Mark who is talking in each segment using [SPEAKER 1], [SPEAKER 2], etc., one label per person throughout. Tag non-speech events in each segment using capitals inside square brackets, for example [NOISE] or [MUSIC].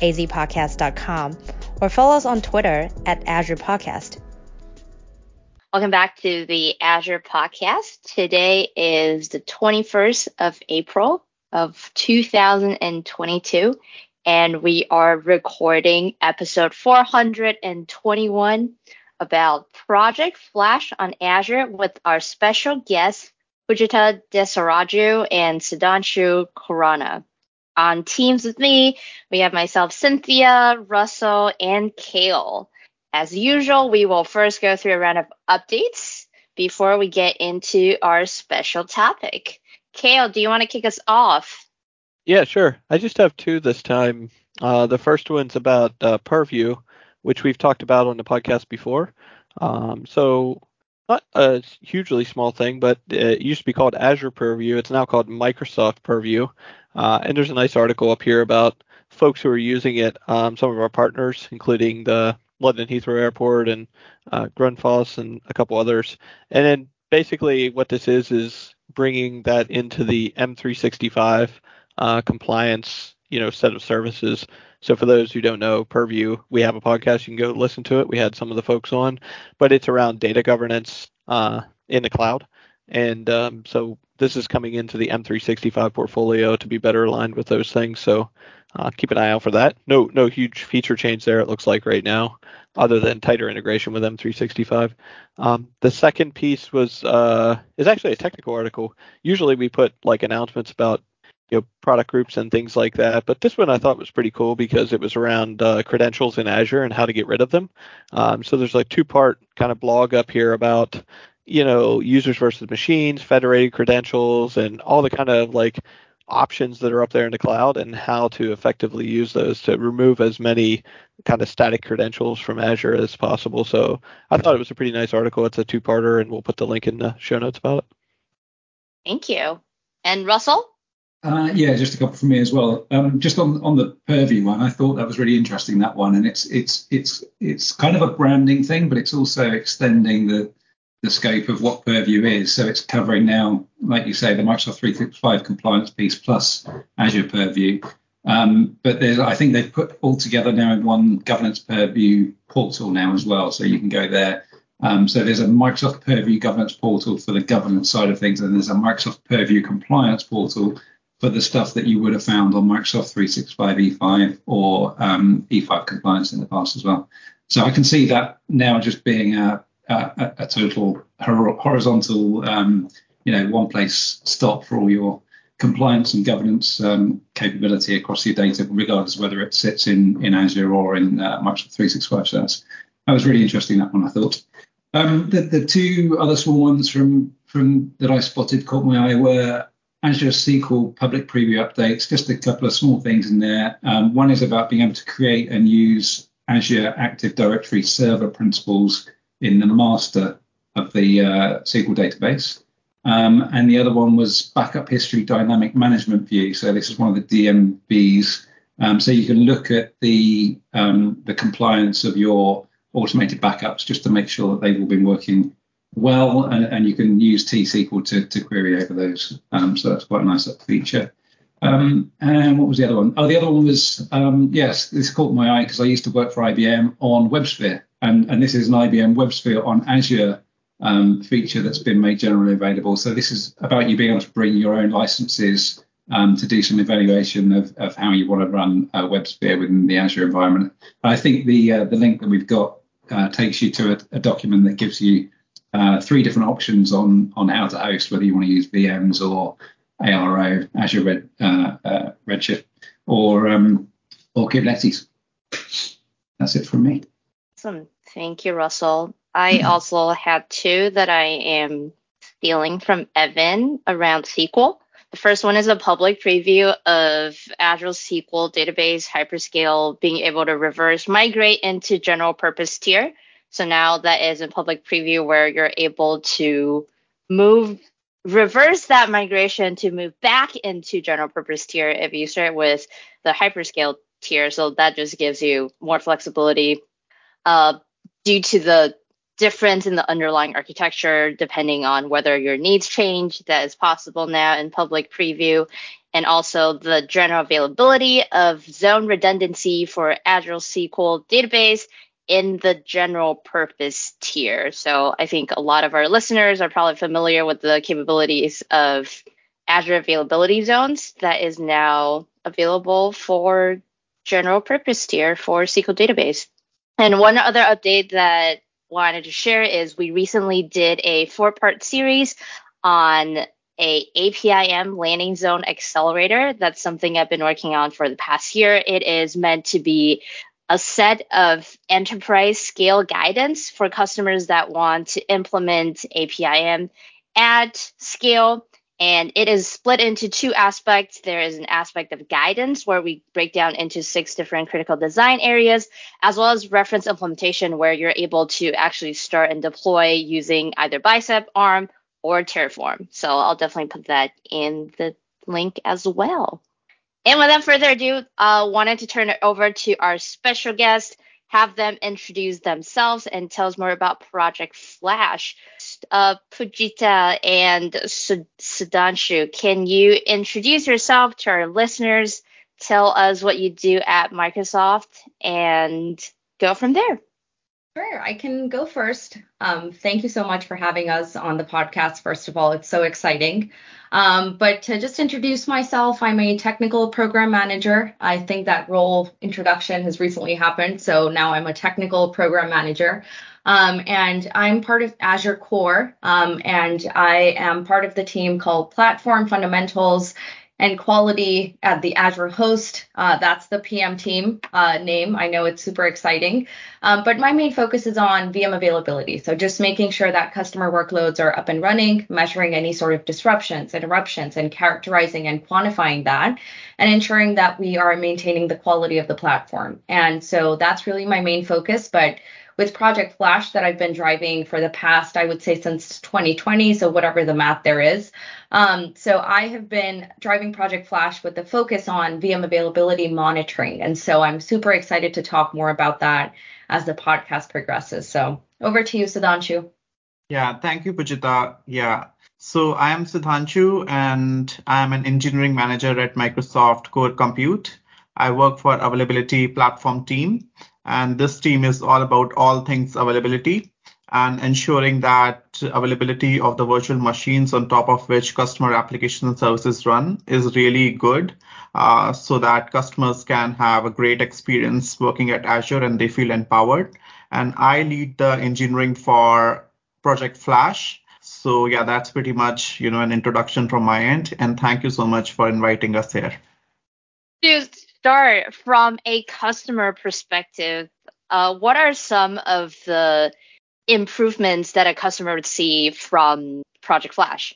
[SPEAKER 1] azpodcast.com or follow us on Twitter at Azure Podcast.
[SPEAKER 2] Welcome back to the Azure Podcast. Today is the 21st of April of 2022, and we are recording episode 421 about Project Flash on Azure with our special guests, Pujitha Desiraju and Sudhanshu Khurana. On teams with me, we have myself, Cynthia, Russell, and Kale. As usual, we will first go through a round of updates before we get into our special topic. Kale, do you want to kick us off?
[SPEAKER 3] Yeah, sure. I just have two this time. Uh, the first one's about uh, Purview, which we've talked about on the podcast before. Um, so, not a hugely small thing, but it used to be called Azure Purview. It's now called Microsoft Purview. Uh, and there's a nice article up here about folks who are using it. Um, some of our partners, including the London Heathrow Airport and uh, and a couple others. And then basically what this is is bringing that into the M365 uh, compliance, you know, set of services. So for those who don't know, Purview, we have a podcast. You can go listen to it. We had some of the folks on, but it's around data governance uh, in the cloud. And um, so this is coming into the M365 portfolio to be better aligned with those things. So uh, keep an eye out for that. No, no huge feature change there. It looks like right now, other than tighter integration with M365. Um, the second piece was uh, is actually a technical article. Usually we put like announcements about you know product groups and things like that, but this one I thought was pretty cool because it was around uh, credentials in Azure and how to get rid of them. Um, so there's like two part kind of blog up here about you know, users versus machines, federated credentials, and all the kind of like options that are up there in the cloud and how to effectively use those to remove as many kind of static credentials from Azure as possible. So I thought it was a pretty nice article. It's a two parter, and we'll put the link in the show notes about it.
[SPEAKER 2] Thank you. And Russell?
[SPEAKER 4] Uh, yeah, just a couple from me as well. Um, just on on the Purview one, I thought that was really interesting that one, and it's it's it's it's kind of a branding thing, but it's also extending the the scope of what Purview is. So it's covering now, like you say, the Microsoft 365 compliance piece plus Azure Purview. Um, but I think they've put all together now in one governance Purview portal now as well. So you can go there. Um, so there's a Microsoft Purview governance portal for the governance side of things, and there's a Microsoft Purview compliance portal for the stuff that you would have found on Microsoft 365 E5 or um, E5 compliance in the past as well. So I can see that now just being a, a, a total horizontal, um, you know, one place stop for all your compliance and governance um, capability across your data, regardless whether it sits in, in Azure or in uh, Microsoft 365. So that was really interesting, that one, I thought. Um, the, the two other small ones from, from that I spotted caught my eye were Azure SQL public preview updates, just a couple of small things in there. Um, one is about being able to create and use Azure Active Directory server principals in the master of the uh, SQL database. Um, and the other one was backup history dynamic management view. So this is one of the DMVs. Um, so you can look at the um, the compliance of your automated backups just to make sure that they've all been working well, and, and you can use T-SQL to, to query over those. Um, so that's quite a nice feature. Um, and what was the other one? Oh, the other one was um, yes, this caught my eye because I used to work for IBM on WebSphere, and, and this is an IBM WebSphere on Azure um, feature that's been made generally available. So this is about you being able to bring your own licenses um, to do some evaluation of, of how you want to run a WebSphere within the Azure environment. I think the uh, the link that we've got uh, takes you to a, a, document that gives you uh, three different options on on how to host, whether you want to use VMs or ARO, Azure Red, uh, uh, Redshift, or um, or Kubernetes. That's it from me.
[SPEAKER 2] Awesome. Thank you, Russell. I [CLEARS THROAT] also had two that I am stealing from Evan around SQL. The first one is a public preview of Azure SQL Database Hyperscale being able to reverse migrate into general purpose tier. So now that is a public preview where you're able to move, reverse that migration to move back into general purpose tier if you start with the hyperscale tier. So that just gives you more flexibility uh, due to the difference in the underlying architecture depending on whether your needs change. That is possible now in public preview. And also the general availability of zone redundancy for Azure SQL database in the general purpose tier. So I think a lot of our listeners are probably familiar with the capabilities of Azure availability zones that is now available for general purpose tier for SQL database. And one other update that wanted to share is we recently did a four part series on a APIM landing zone accelerator. That's something I've been working on for the past year. It is meant to be a set of enterprise scale guidance for customers that want to implement APIM at scale and it is split into two aspects. There is an aspect of guidance where we break down into six different critical design areas, as well as reference implementation where you're able to actually start and deploy using either Bicep, ARM, or Terraform. So I'll definitely put that in the link as well. And without further ado, I uh, wanted to turn it over to our special guest, have them introduce themselves and tell us more about Project Flash uh, Pujitha and Sudhanshu, can you introduce yourself to our listeners? Tell us what you do at Microsoft and go from there.
[SPEAKER 5] Sure, I can go first. Um, thank you so much for having us on the podcast. First of all, it's so exciting. Um, but to just introduce myself, I'm a technical program manager. I think that role introduction has recently happened. So now I'm a technical program manager. Um, and I'm part of Azure Core, um, and I am part of the team called Platform Fundamentals and Quality at the Azure Host. Uh, that's the PM team uh, name. I know it's super exciting, um, but my main focus is on VM availability. So just making sure that customer workloads are up and running, measuring any sort of disruptions, interruptions, and characterizing and quantifying that, and ensuring that we are maintaining the quality of the platform. And so that's really my main focus, but with Project Flash that I've been driving for the past, I would say since 2020, so whatever the math there is. Um, so I have been driving Project Flash with the focus on VM availability monitoring. And so I'm super excited to talk more about that as the podcast progresses. So over to you, Sudhanshu.
[SPEAKER 6] Yeah, thank you, Pujitha. Yeah. So I am Sudhanshu and I'm an engineering manager at Microsoft Core Compute. I work for availability platform team and this team is all about all things availability and ensuring that availability of the virtual machines on top of which customer applications and services run is really good uh, so that customers can have a great experience working at Azure and they feel empowered. And I lead the engineering for Project Flash. So yeah, that's pretty much, you know, an introduction from my end. And thank you so much for inviting us here
[SPEAKER 2] start from a customer perspective, uh, what are some of the improvements that a customer would see from Project Flash?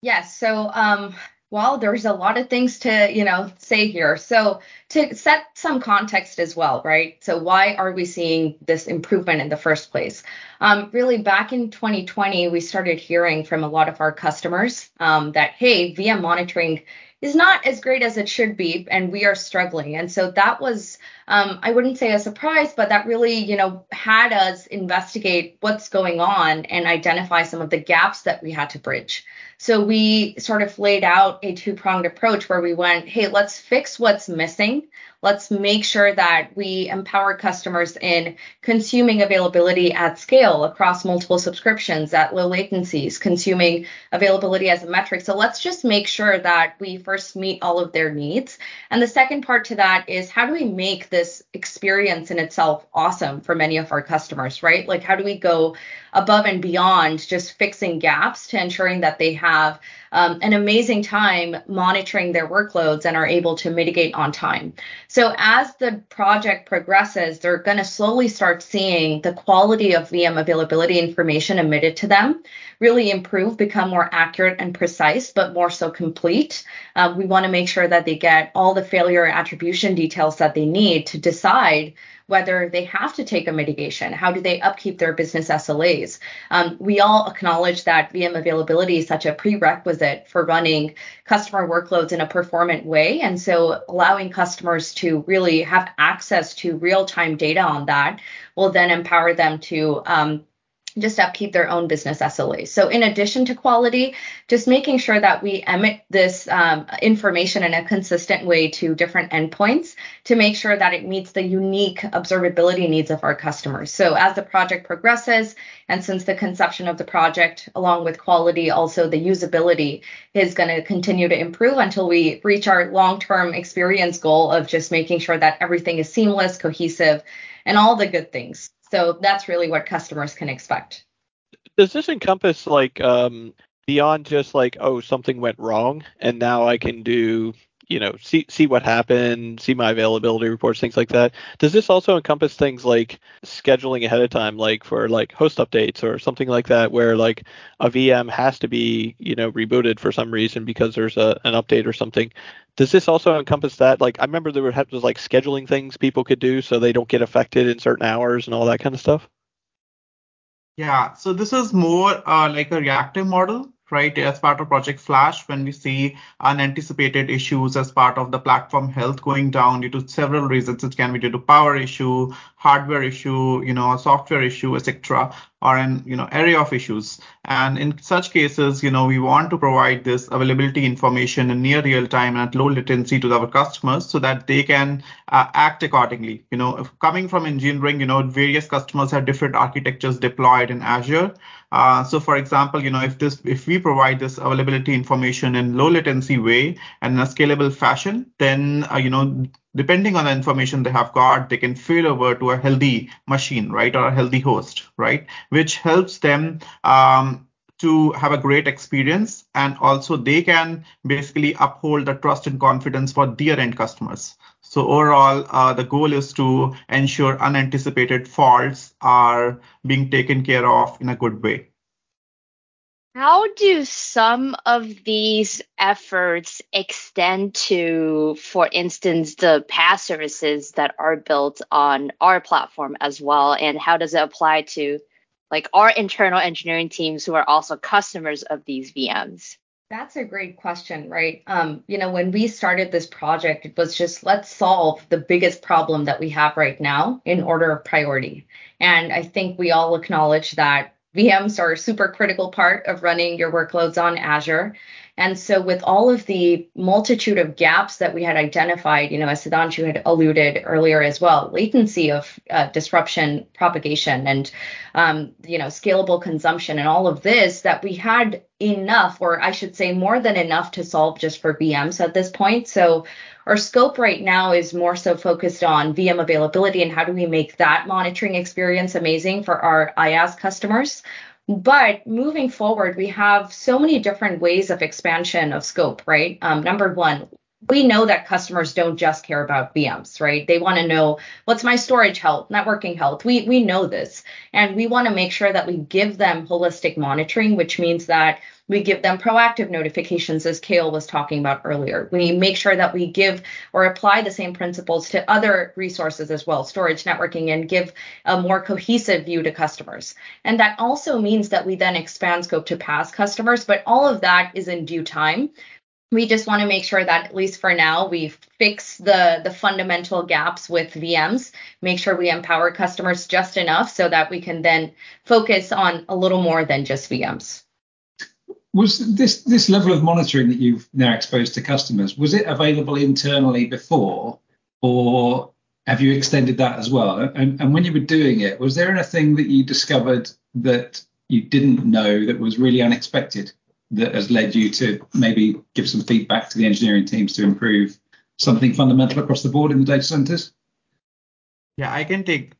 [SPEAKER 5] Yes. So, um, well, there's a lot of things to, you know, say here. So to set some context as well, right? So why are we seeing this improvement in the first place? Um, really, back in 2020, we started hearing from a lot of our customers um, that, hey, VM monitoring is not as great as it should be, and we are struggling. And so that was, um, I wouldn't say a surprise, but that really, you know, had us investigate what's going on and identify some of the gaps that we had to bridge. So we sort of laid out a two pronged approach where we went, hey, let's fix what's missing. Let's make sure that we empower customers in consuming availability at scale across multiple subscriptions at low latencies, consuming availability as a metric. So let's just make sure that we first meet all of their needs. And the second part to that is how do we make this experience in itself awesome for many of our customers, right? Like, how do we go above and beyond just fixing gaps to ensuring that they have um, an amazing time monitoring their workloads and are able to mitigate on time. So as the project progresses, they're going to slowly start seeing the quality of VM availability information emitted to them really improve, become more accurate and precise, but more so complete. Um, we want to make sure that they get all the failure attribution details that they need to decide whether they have to take a mitigation. How do they upkeep their business SLAs? Um, we all acknowledge that VM availability is such a prerequisite for running customer workloads in a performant way. And so allowing customers to really have access to real time data on that will then empower them to um, just upkeep their own business SLAs. So in addition to quality, just making sure that we emit this um, information in a consistent way to different endpoints to make sure that it meets the unique observability needs of our customers. So as the project progresses, and since the conception of the project, along with quality, also the usability is going to continue to improve until we reach our long-term experience goal of just making sure that everything is seamless, cohesive, and all the good things. So that's really what customers can expect.
[SPEAKER 3] Does this encompass like um, beyond just like oh something went wrong and now I can do you know see see what happened, see my availability reports, things like that. Does this also encompass things like scheduling ahead of time, like for like host updates or something like that, where like a VM has to be you know rebooted for some reason because there's a, an update or something? Does this also encompass that? Like I remember there was like scheduling things people could do so they don't get affected in certain hours and all that kind of stuff.
[SPEAKER 6] Yeah, so this is more uh, like a reactive model right? As part of Project Flash, when we see unanticipated issues as part of the platform health going down due to several reasons, it can be due to power issue, hardware issue, you know, software issue, etc., or an you know array of issues. And in such cases, you know, we want to provide this availability information in near real time and at low latency to our customers so that they can uh, act accordingly. You know, coming from engineering, you know, various customers have different architectures deployed in Azure. Uh, so for example, you know, if this if we provide this availability information in low latency way and in a scalable fashion, then uh, you know depending on the information they have got, they can fail over to a healthy machine, right, or a healthy host, right, which helps them um, to have a great experience and also they can basically uphold the trust and confidence for their end customers. So overall, uh, the goal is to ensure unanticipated faults are being taken care of in a good way.
[SPEAKER 2] How do some of these efforts extend to, for instance, the PaaS services that are built on our platform as well? And how does it apply to like our internal engineering teams who are also customers of these VMs?
[SPEAKER 5] That's a great question, right? Um, you know, when we started this project, it was just let's solve the biggest problem that we have right now in order of priority. And I think we all acknowledge that VMs are a super critical part of running your workloads on Azure. And so, with all of the multitude of gaps that we had identified, you know, as Sudhanshu had alluded earlier as well, latency of uh, disruption propagation and, um, you know, scalable consumption and all of this, that we had enough, or I should say more than enough to solve just for VMs at this point. So, our scope right now is more so focused on VM availability and how do we make that monitoring experience amazing for our IaaS customers. But moving forward, we have so many different ways of expansion of scope, right? Um, number one, we know that customers don't just care about VMs, right? They want to know what's my storage health, networking health. We we know this, and we want to make sure that we give them holistic monitoring, which means that we give them proactive notifications, as Kale was talking about earlier. We make sure that we give or apply the same principles to other resources as well, storage, networking, and give a more cohesive view to customers. And that also means that we then expand scope to PaaS customers, but all of that is in due time we just want to make sure that at least for now we fix the the fundamental gaps with VMs, make sure we empower customers just enough so that we can then focus on a little more than just VMs
[SPEAKER 4] was this this level of monitoring that you've now exposed to customers was it available internally before or have you extended that as well? And, and when you were doing it was there anything that you discovered that you didn't know that was really unexpected that has led you to maybe give some feedback to the engineering teams to improve something fundamental across the board in the data centers?
[SPEAKER 6] Yeah i can take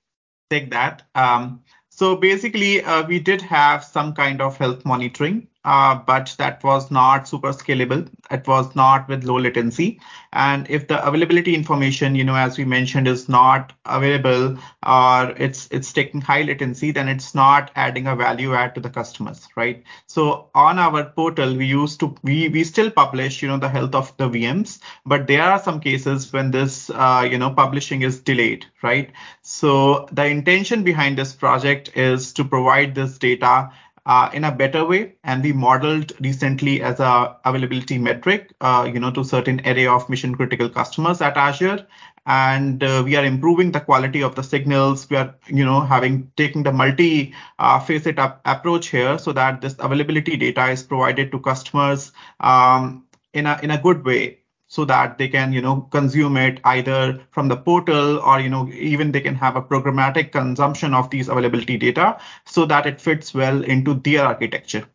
[SPEAKER 6] take that. Um, so basically uh, we did have some kind of health monitoring uh, but that was not super scalable. It was not with low latency. And if the availability information, you know, as we mentioned, is not available or it's it's taking high latency, then it's not adding a value add to the customers, right? So on our portal, we used to we we still publish, you know, the health of the VMs, but there are some cases when this, uh, you know, publishing is delayed, right? So the intention behind this project is to provide this data uh, in a better way. And we modeled recently as a availability metric, uh, you know, to certain array of mission critical customers at Azure. And uh, we are improving the quality of the signals. We are, you know, having taken the multi uh, facet approach here so that this availability data is provided to customers um, in a in a good way so that they can you know consume it either from the portal or you know even they can have a programmatic consumption of these availability data so that it fits well into their architecture.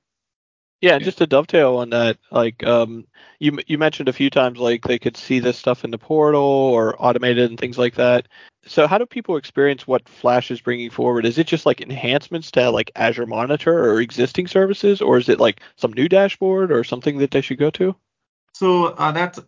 [SPEAKER 3] Yeah just to dovetail on that like um, you you mentioned a few times like they could see this stuff in the portal or automated and things like that. So how do people experience what flash is bringing forward? Is it just like enhancements to like azure monitor or existing services or is it like some new dashboard or something that they should go to?
[SPEAKER 6] So uh, that's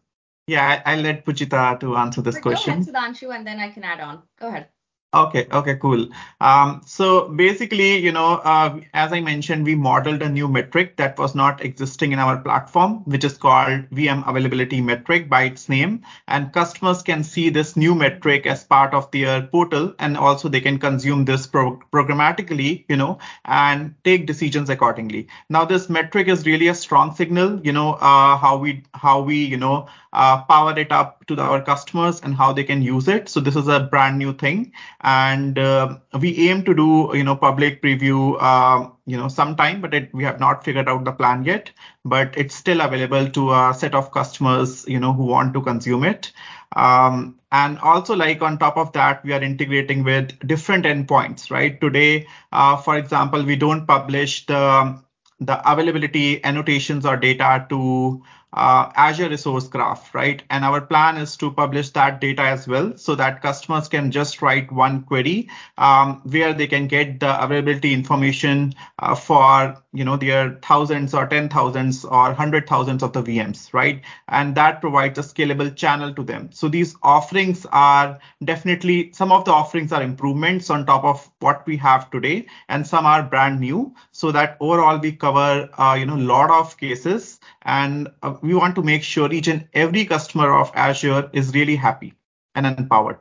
[SPEAKER 6] yeah, I, will let Pujitha to answer this question.
[SPEAKER 5] Go ahead, Sudhanshu, and then I can add on. Go ahead.
[SPEAKER 6] Okay, okay, cool. Um, so basically, you know, uh, as I mentioned, we modeled a new metric that was not existing in our platform, which is called VM availability metric by its name. And customers can see this new metric as part of their portal, and also they can consume this pro- programmatically, you know, and take decisions accordingly. Now, this metric is really a strong signal, you know, uh, how we how we you know uh, power it up to the, our customers and how they can use it. So this is a brand new thing and uh, we aim to do you know public preview uh, you know sometime but it, we have not figured out the plan yet. But it's still available to a set of customers you know who want to consume it. Um, and also like on top of that we are integrating with different endpoints right? Today uh, for example we don't publish the the availability annotations or data to uh, Azure Resource Graph, right? And our plan is to publish that data as well so that customers can just write one query um, where they can get the availability information uh, for, you know, their thousands or ten thousands or hundred thousands of the VMs, right? And that provides a scalable channel to them. So these offerings are definitely, some of the offerings are improvements on top of what we have today, and some are brand new so that overall we cover, uh, you know, a lot of cases and uh, we want to make sure each and every customer of Azure is really happy and empowered.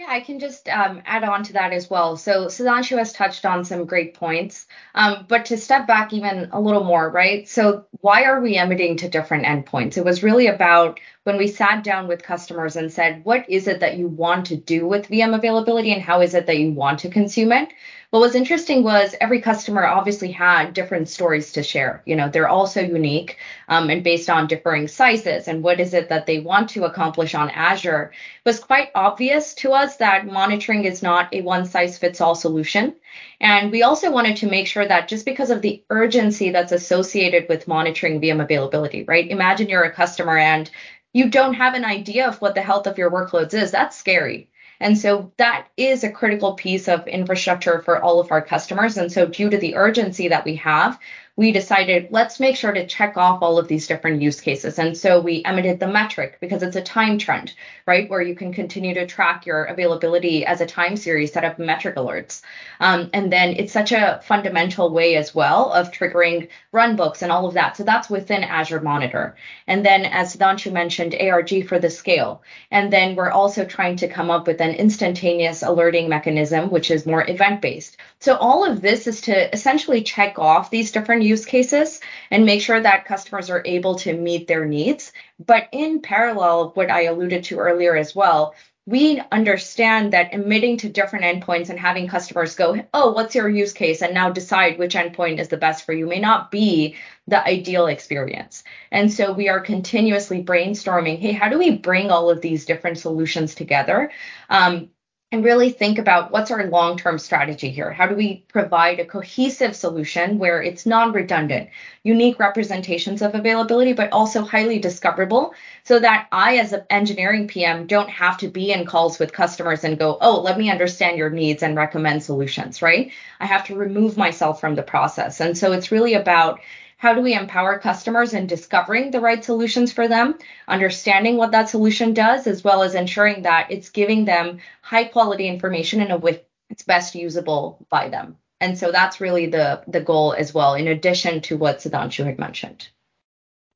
[SPEAKER 5] Yeah, I can just um, add on to that as well. So Sudhanshu has touched on some great points, um, but to step back even a little more, right? So why are we emitting to different endpoints? It was really about when we sat down with customers and said, what is it that you want to do with VM availability and how is it that you want to consume it? What was interesting was every customer obviously had different stories to share. You know, they're all so unique um, and based on differing sizes and what is it that they want to accomplish on Azure. It was quite obvious to us that monitoring is not a one size fits all solution. And we also wanted to make sure that just because of the urgency that's associated with monitoring VM availability, right? Imagine you're a customer and you don't have an idea of what the health of your workloads is. That's scary. And so that is a critical piece of infrastructure for all of our customers. And so due to the urgency that we have, we decided let's make sure to check off all of these different use cases. And so we emitted the metric because it's a time trend, right? Where you can continue to track your availability as a time series, set up metric alerts. Um, and then it's such a fundamental way as well of triggering runbooks and all of that. So that's within Azure Monitor. And then as Sudhanshu mentioned, ARG for the scale. And then we're also trying to come up with an instantaneous alerting mechanism, which is more event based. So all of this is to essentially check off these different use cases and make sure that customers are able to meet their needs. But in parallel, what I alluded to earlier as well, we understand that emitting to different endpoints and having customers go, oh, what's your use case? And now decide which endpoint is the best for you may not be the ideal experience. And so we are continuously brainstorming, hey, how do we bring all of these different solutions together? Um, and really think about what's our long-term strategy here. How do we provide a cohesive solution where it's non-redundant, unique representations of availability, but also highly discoverable so that I, as an engineering PM, don't have to be in calls with customers and go, oh, let me understand your needs and recommend solutions, right? I have to remove myself from the process. And so it's really about how do we empower customers in discovering the right solutions for them, understanding what that solution does, as well as ensuring that it's giving them high quality information in a way it's best usable by them. And so that's really the the goal as well, in addition to what Sudhanshu had mentioned.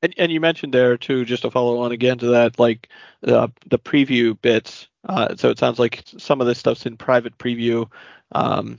[SPEAKER 3] And, and you mentioned there too, just to follow on again to that, like uh, the preview bits. Uh, so it sounds like some of this stuff's in private preview. Um,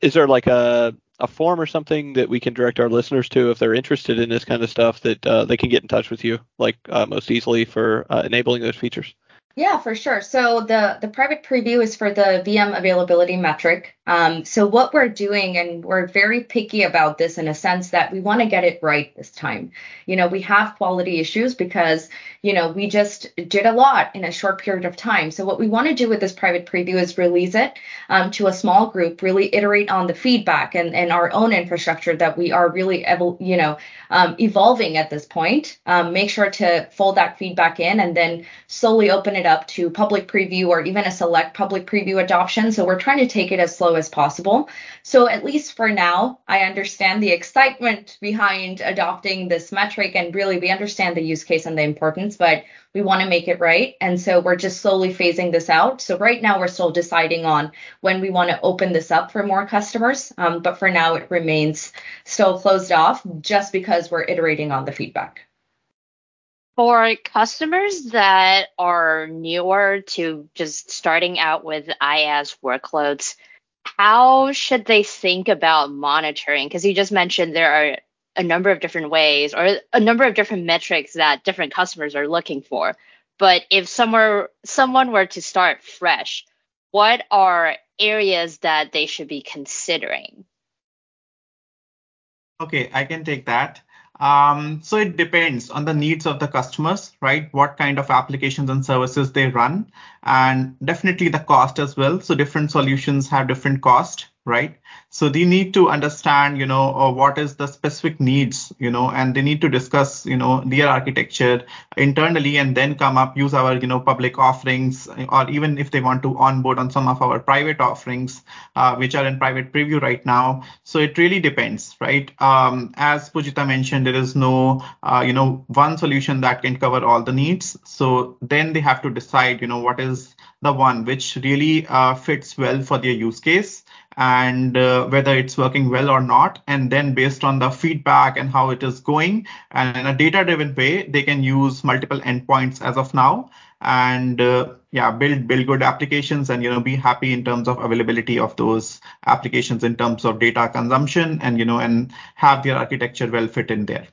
[SPEAKER 3] is there like a a form or something that we can direct our listeners to if they're interested in this kind of stuff that uh, they can get in touch with you like uh, most easily for uh, enabling those features
[SPEAKER 5] yeah, for sure. So the the private preview is for the VM availability metric. Um, so what we're doing, and we're very picky about this in a sense that we want to get it right this time. You know, we have quality issues because you know we just did a lot in a short period of time. So what we want to do with this private preview is release it um, to a small group, really iterate on the feedback and and our own infrastructure that we are really you know um, evolving at this point. Um, make sure to fold that feedback in and then slowly open it up to public preview or even a select public preview adoption. So we're trying to take it as slow as possible. So at least for now, I understand the excitement behind adopting this metric and really we understand the use case and the importance, but we want to make it right. And so we're just slowly phasing this out. So right now we're still deciding on when we want to open this up for more customers. Um, but for now it remains still closed off just because we're iterating on the feedback
[SPEAKER 2] for customers that are newer to just starting out with IaaS workloads, how should they think about monitoring? Because you just mentioned there are a number of different ways or a number of different metrics that different customers are looking for. But if somewhere someone were to start fresh, what are areas that they should be considering?
[SPEAKER 6] Okay, I can take that. Um, so it depends on the needs of the customers, right? What kind of applications and services they run, and definitely the cost as well. So different solutions have different cost, right? So they need to understand, you know, uh, what is the specific needs, you know, and they need to discuss, you know, their architecture internally and then come up, use our, you know, public offerings, or even if they want to onboard on some of our private offerings, uh, which are in private preview right now. So it really depends, right? Um, as Pujitha mentioned, there is no, uh, you know, one solution that can cover all the needs. So then they have to decide, you know, what is the one which really uh, fits well for their use case and uh, whether it's working well or not. And then based on the feedback and how it is going and in a data driven way, they can use multiple endpoints as of now and uh, yeah, build build good applications and you know be happy in terms of availability of those applications in terms of data consumption and you know and have their architecture well fit in there.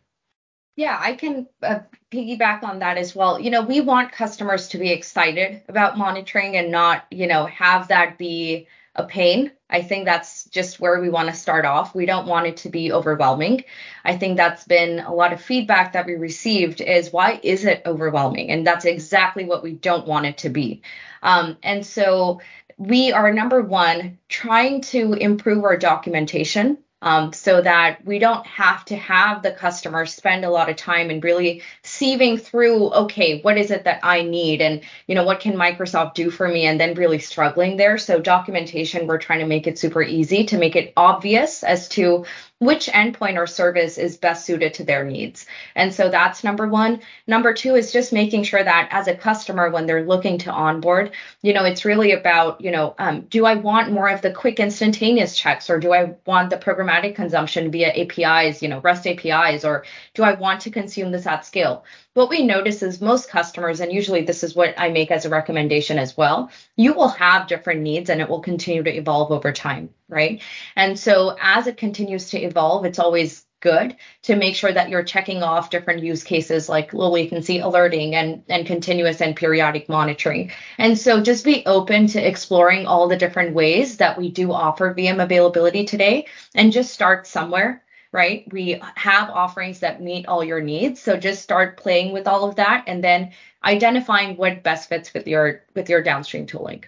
[SPEAKER 5] Yeah, I can uh, piggyback on that as well. You know, we want customers to be excited about monitoring and not, you know, have that be a pain. I think that's just where we want to start off. We don't want it to be overwhelming. I think that's been a lot of feedback that we received is why is it overwhelming? And that's exactly what we don't want it to be. Um, and so we are number one trying to improve our documentation um, so that we don't have to have the customer spend a lot of time and really sieving through, okay, what is it that I need? And, you know, what can Microsoft do for me? And then really struggling there. So documentation, we're trying to make it super easy to make it obvious as to which endpoint or service is best suited to their needs. And so that's number one. Number two is just making sure that as a customer, when they're looking to onboard, you know, it's really about, you know, um, do I want more of the quick instantaneous checks or do I want the programmatic consumption via APIs, you know, REST APIs, or do I want to consume this at scale? What we notice is most customers, and usually this is what I make as a recommendation as well, you will have different needs and it will continue to evolve over time, right? And so as it continues to evolve, it's always good to make sure that you're checking off different use cases like low latency alerting and, and continuous and periodic monitoring. And so just be open to exploring all the different ways that we do offer VM availability today and just start somewhere right? We have offerings that meet all your needs. So just start playing with all of that and then identifying what best fits with your with your downstream tooling.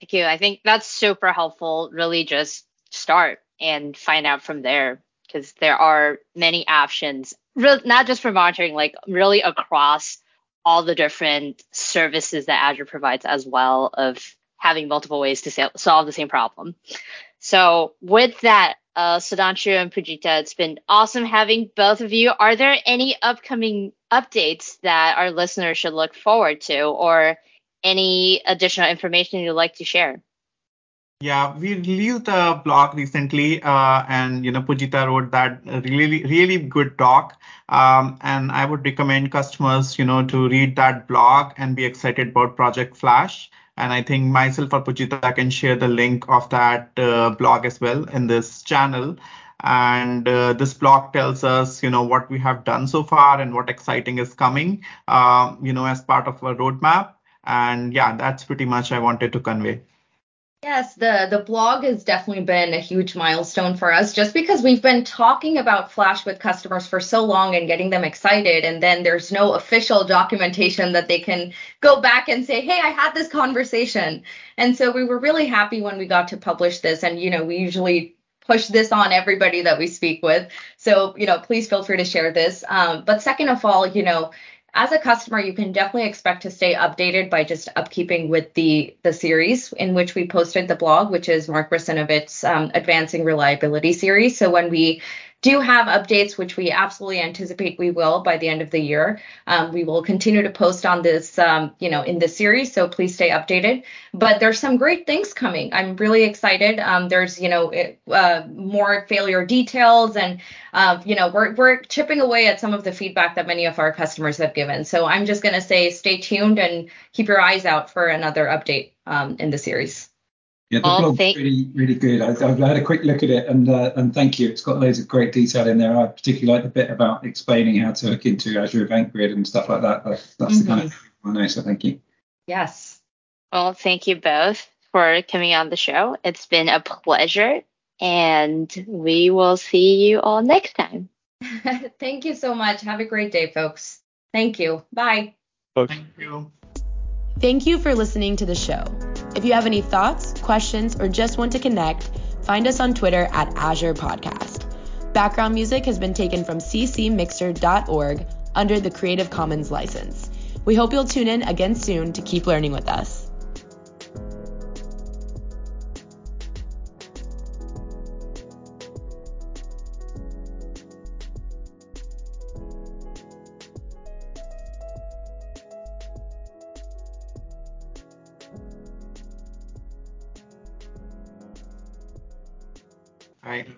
[SPEAKER 2] Thank you. I think that's super helpful. Really just start and find out from there because there are many options, not just for monitoring, like really across all the different services that Azure provides as well of having multiple ways to solve the same problem. So with that, uh, Sudhanshu and Pujitha, it's been awesome having both of you. Are there any upcoming updates that our listeners should look forward to or any additional information you'd like to share?
[SPEAKER 6] Yeah, we released a blog recently, uh, and you know, Pujitha wrote that really, really good doc. Um, and I would recommend customers, you know, to read that blog and be excited about Project Flash. And I think myself or Pujitha can share the link of that uh, blog as well in this channel. And uh, this blog tells us, you know, what we have done so far and what exciting is coming, um, you know, as part of a roadmap. And yeah, that's pretty much I wanted to convey.
[SPEAKER 5] Yes, the the blog has definitely been a huge milestone for us just because we've been talking about Flash with customers for so long and getting them excited and then there's no official documentation that they can go back and say, "Hey, I had this conversation." And so we were really happy when we got to publish this and you know, we usually push this on everybody that we speak with. So, you know, please feel free to share this. Um, but second of all, you know, as a customer, you can definitely expect to stay updated by just upkeeping with the the series in which we posted the blog, which is Mark Russinovich's um, Advancing Reliability series. So when we do have updates, which we absolutely anticipate we will by the end of the year. Um, we will continue to post on this, um, you know, in this series. So please stay updated. But there's some great things coming. I'm really excited. Um, there's, you know, it, uh, more failure details, and uh, you know, we're we're chipping away at some of the feedback that many of our customers have given. So I'm just going to say, stay tuned and keep your eyes out for another update um, in the series.
[SPEAKER 4] Yeah, the oh, blog's thank- really, really good. I, have had a quick look at it, and uh, and thank you. It's got loads of great detail in there. I particularly like the bit about explaining how to look into Azure Event Grid and stuff like that. That's, that's mm-hmm. the kind of thing I know. So thank you.
[SPEAKER 5] Yes.
[SPEAKER 2] Well, thank you both for coming on the show. It's been a pleasure, and we will see you all next time. [LAUGHS]
[SPEAKER 5] thank you so much. Have a great day, folks. Thank you. Bye.
[SPEAKER 6] Thank you.
[SPEAKER 7] Thank you for listening to the show. If you have any thoughts, questions, or just want to connect, find us on Twitter at Azure Podcast. Background music has been taken from ccmixter.org under the Creative Commons license. We hope you'll tune in again soon to keep learning with us.